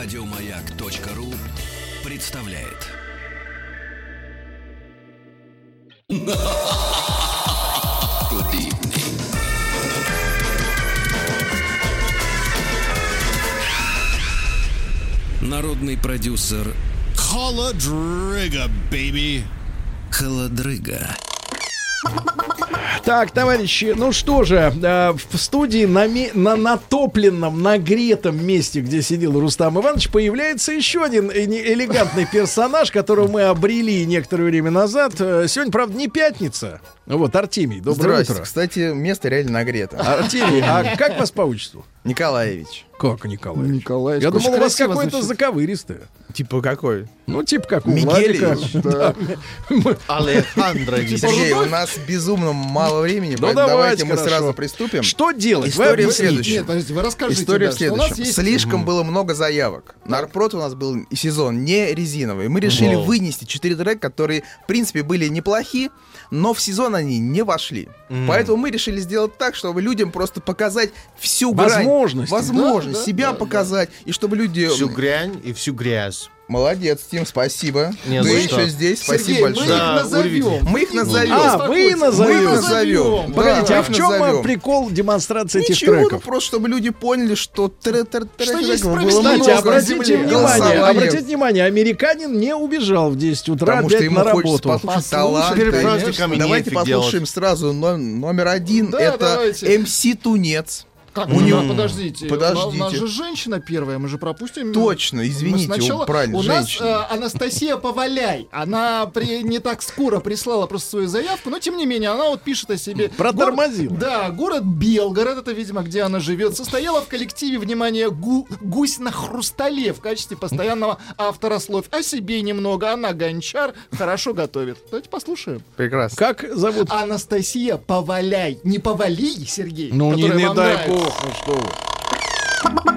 Радиомаяк.ру представляет. Good evening. Народный продюсер Холодрыга, baby. Холодрыга. Так, товарищи, ну что же, э, в студии на, ме- на натопленном, нагретом месте, где сидел Рустам Иванович, появляется еще один элегантный персонаж, которого мы обрели некоторое время назад. Э, Сегодня, правда, не пятница. Вот, Артемий, доброе Здрасте. утро. Кстати, место реально нагрето. Артемий, а как вас по отчеству? Николаевич. Как, Николаевич? Николаевич. Я думал, у вас какое-то заковыристое. Типа какой? Ну, типа как у Мигелевич. Владика. Алехандрович. Сергей, у нас безумно мало времени, Ну, поэтому давайте, мы сразу приступим. Что делать? История в следующем. Нет, подождите, вы расскажите, История в что у нас следующем. Слишком было много заявок. На Арпрот у нас был сезон не резиновый. Мы решили вынести четыре трека, которые, в принципе, были неплохи, но в сезон они не вошли. Поэтому мы решили сделать так, чтобы людям просто показать всю грань. Возможности. Возможность. Да, да, себя да, да. показать. И чтобы люди... Всю грянь и всю грязь. Молодец, Тим, спасибо. Не Ты еще что. здесь. Сергей, Спасибо мы большое. Да, их назовем. Мы их назовем. А, вы назовете. Мы назовем. Погодите, Да, а в чем а, назовем. прикол демонстрации этих Ничего, ну треков? просто чтобы люди поняли, что тр- тр- Что треков есть было справедливость. много Кстати, обратите внимание, обратите внимание, американин не убежал в 10 утра Потому что ему на хочется работу. послушать Давайте послушаем делать. сразу но- номер один. Да, Это давайте. МС Тунец. Как? У У него- Подождите. Подождите. У нас же женщина первая, мы же пропустим. Точно, Мы извините, сначала- правильно, У нас э, Анастасия Поваляй. Она при, не так скоро прислала просто свою заявку, но тем не менее, она вот пишет о себе. Протормозила. Город- да, город Белгород, это, видимо, где она живет, состояла в коллективе, внимание, гу- гусь на хрустале в качестве постоянного автора слов. О себе немного, она гончар, хорошо готовит. Давайте послушаем. Прекрасно. Как зовут? Анастасия Поваляй. Не Повалий, Сергей. Ну, не, не дай бог, ну что вы.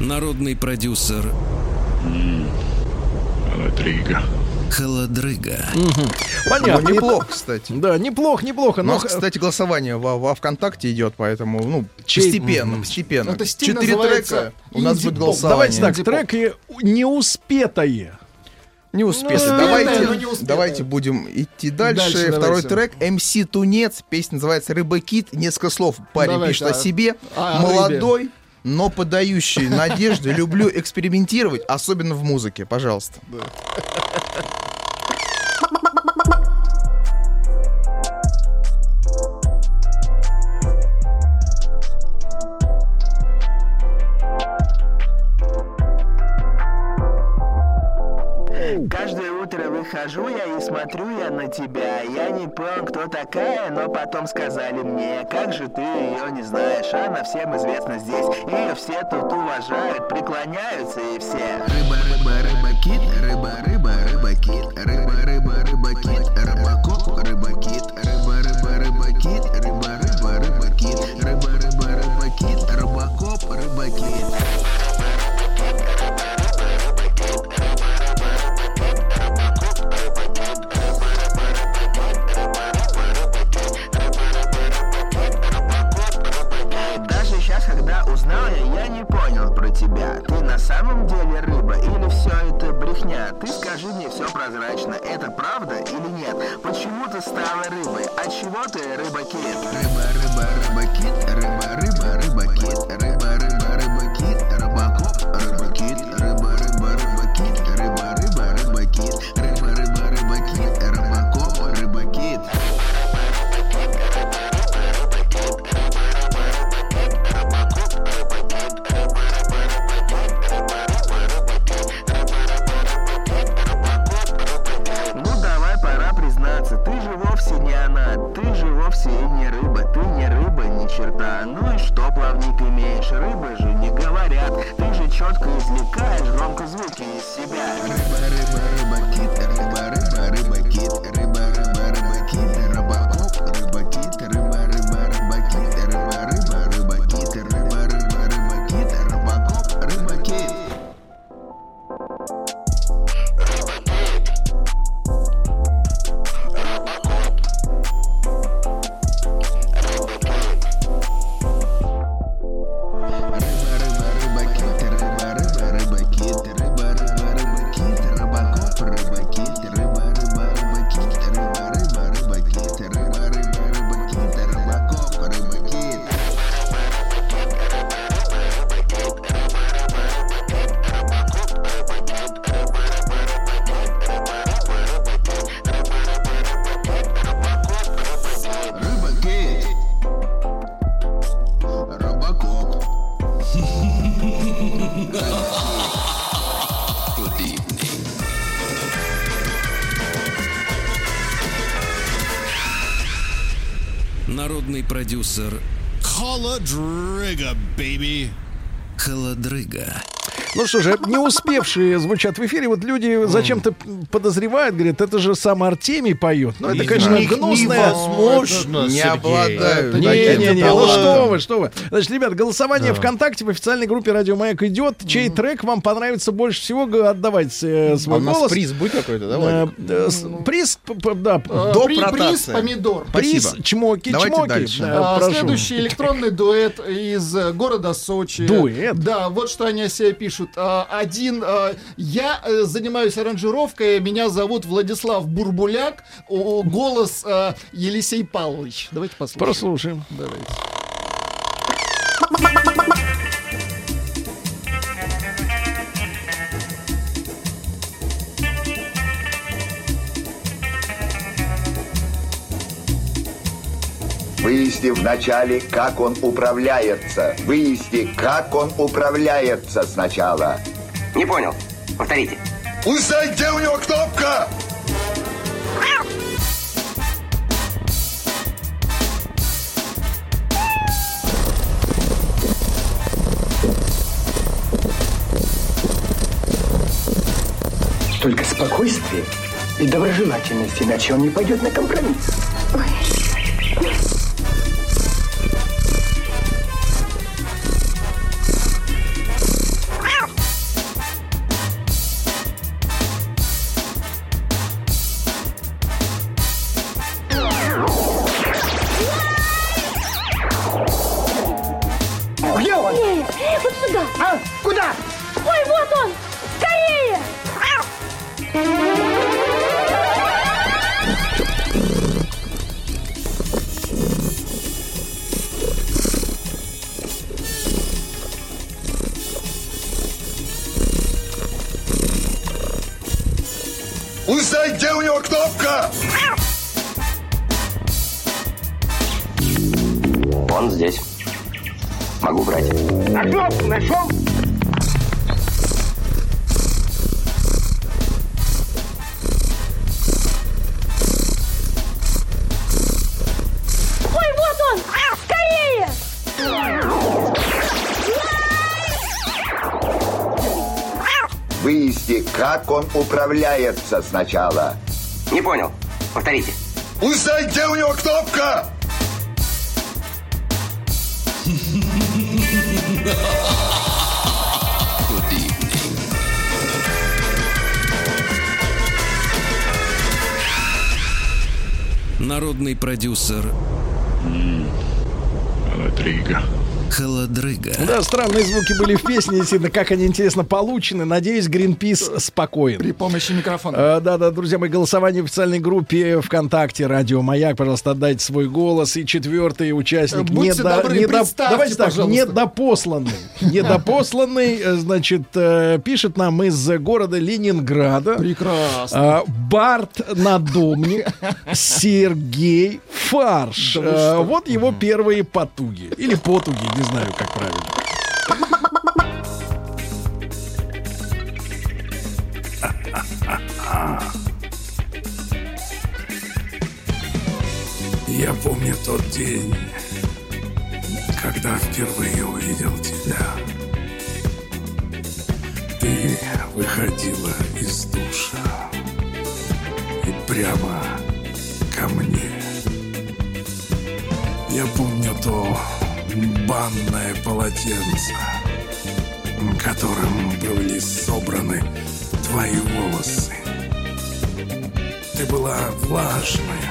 Народный продюсер Холодрыга. Холодрыга. Понятно. Ну, неплохо, кстати. Да, неплохо, неплохо. У Но, нас, кстати, голосование во, во ВКонтакте идет, поэтому, ну, Чей- постепенно, постепенно. Это стиль Четыре трека, у нас будет голосование. давайте так, треки неуспетые. Не успели. Ну, давайте, но не успетая. давайте будем идти дальше. Дальше Второй давайте. трек MC Тунец. Песня называется Рыба Кит. Несколько слов парень Давайте, пишет а- о себе. а о Молодой, но подающий надежды. Люблю экспериментировать, особенно в музыке. Пожалуйста. Каждое выхожу я и смотрю я на тебя. Я не понял, кто такая, но потом сказали мне, как же ты ее не знаешь, она всем известна здесь. Ее все тут уважают, преклоняются и все. Рыба, рыба, рыба, кит, рыба, рыба, самом деле рыба или все это брехня? Ты скажи мне все прозрачно, это правда или нет? Почему ты стала рыбой? От чего ты рыба-кит? Рыба, рыба, рыба, кит, рыба, рыба, рыба, кит, рыба, рыба, продюсер Холодрыга, baby. Холодрыга. Ну что же, не успевшие звучат в эфире, вот люди зачем-то подозревают, говорят, это же сам Артемий поет. Ну, это, конечно, Не- гнусная... невозможно, Не обладаю. Не, таким не, не, ну что вы, что вы. Значит, ребят, голосование ВКонтакте в официальной группе Радио Маяк идет. Чей трек вам понравится больше всего, отдавайте э, А свой у нас голос. приз будет какой-то, да, Э, э, с- приз, да, приз помидор. приз, чмоки, чмоки. А. Следующий электронный дуэт из города Сочи. Дуэт? Да, вот что они о себе пишут. А, Один, а, я э, занимаюсь аранжировкой, меня зовут Владислав Бурбуляк, голос а, Елисей Павлович. Давайте послушаем. Прослушаем. Давайте. Выясни вначале, как он управляется. Выясни, как он управляется сначала. Не понял. Повторите. Узнай, где у него кнопка! Только спокойствие и доброжелательность, иначе он не пойдет на компромисс. сюда! А? Куда? Ой, вот он! Скорее! Узнай, где у него кнопка! Он здесь. Могу брать. А кнопку нашел? Ой, вот он! Скорее! Выясни, как он управляется сначала. Не понял. Повторите. Узнай, где у него кнопка! Народный продюсер Холодрыга. Холодрыга. Да, странные звуки были в песне, действительно, как они интересно получены. Надеюсь, Гринпис спокоен. При помощи микрофона. Э, Да, да, друзья мои, голосование в официальной группе ВКонтакте Радио Маяк. Пожалуйста, отдайте свой голос. И четвертый участник будьте добры, представьте, давайте так, пожалуйста. недопосланный. Недопосланный, э, значит, э, пишет нам из города Ленинграда. Прекрасно. Барт Надомник, Сергей Фарш. Да? Вот его первые потуги. Или потуги, не знаю, как правильно. Я помню тот день, когда впервые увидел тебя. Ты выходила из душа и прямо ко мне. Я помню то банное полотенце, которым были собраны твои волосы. Ты была влажная,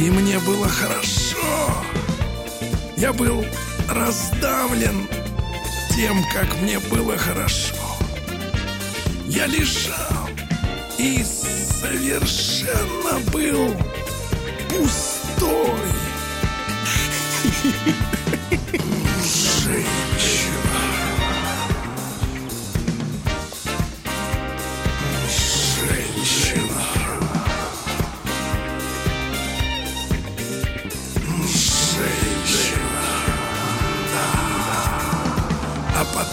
и мне было хорошо. Я был раздавлен тем, как мне было хорошо. Я лежал и совершенно был пустой. Женщина.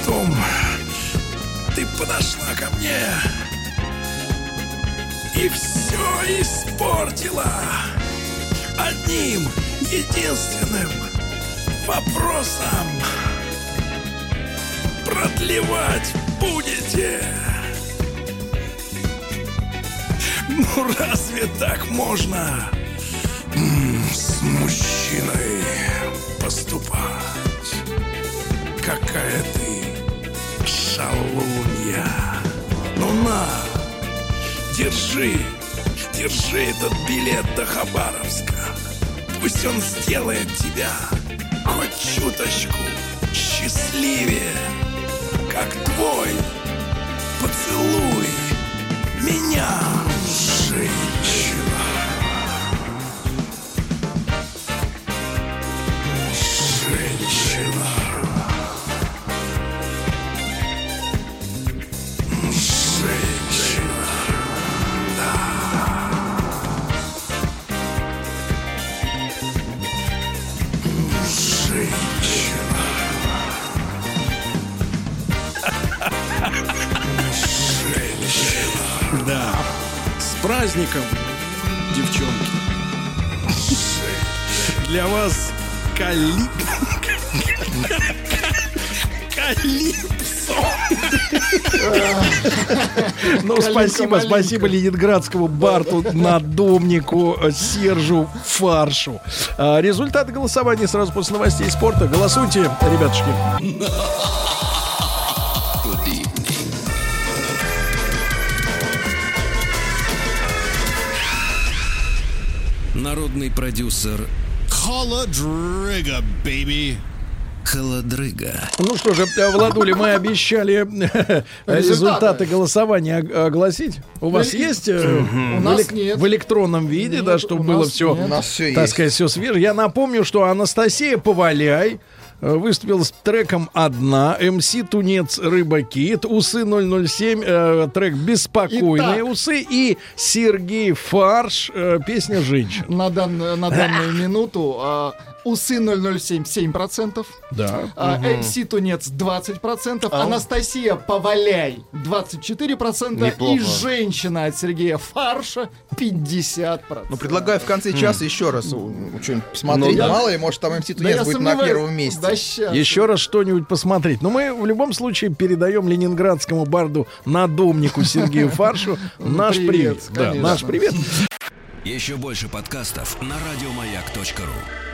Потом ты подошла ко мне и все испортила одним единственным вопросом. Продлевать будете? Ну разве так можно м, с держи, держи этот билет до Хабаровска. Пусть он сделает тебя хоть чуточку счастливее, как твой поцелуй меня, женщина. Праздником, девчонки. Для вас калип... Калипсо. Ну, спасибо, спасибо ленинградскому Барту, надомнику, э, Сержу Фаршу. А, Результаты голосования сразу после новостей спорта. Голосуйте, ребятушки. Народный продюсер Холодрыга, baby. Холодрыга. Ну что же, э, Владуля, мы обещали результаты голосования ог- огласить. У вас есть э, У в нас нет. в электронном виде, да, чтобы было все, нет. У нас все так сказать, все свежее. Я напомню, что Анастасия Поваляй э, выступила с треком «Одна», МС «Тунец Рыба Кит», «Усы 007», э, трек «Беспокойные Итак. усы» и Сергей Фарш, э, песня «Женщина». На, дан- на данную минуту а, усы 007 7%, Да. а, MC Тунец 20%, Анастасия Поваляй 24% и Неплохо. женщина от Сергея Фарша 50%. Ну, предлагаю в конце часа еще раз что-нибудь посмотреть. Ну да. Мало ли, может, там МС Да Тунец я будет на первом месте. Да. Еще раз что-нибудь посмотреть. Но мы в любом случае передаем ленинградскому барду надомнику Сергею Фаршу наш Привет. Да, наш привет. Еще больше подкастов на радиомаяк.ру.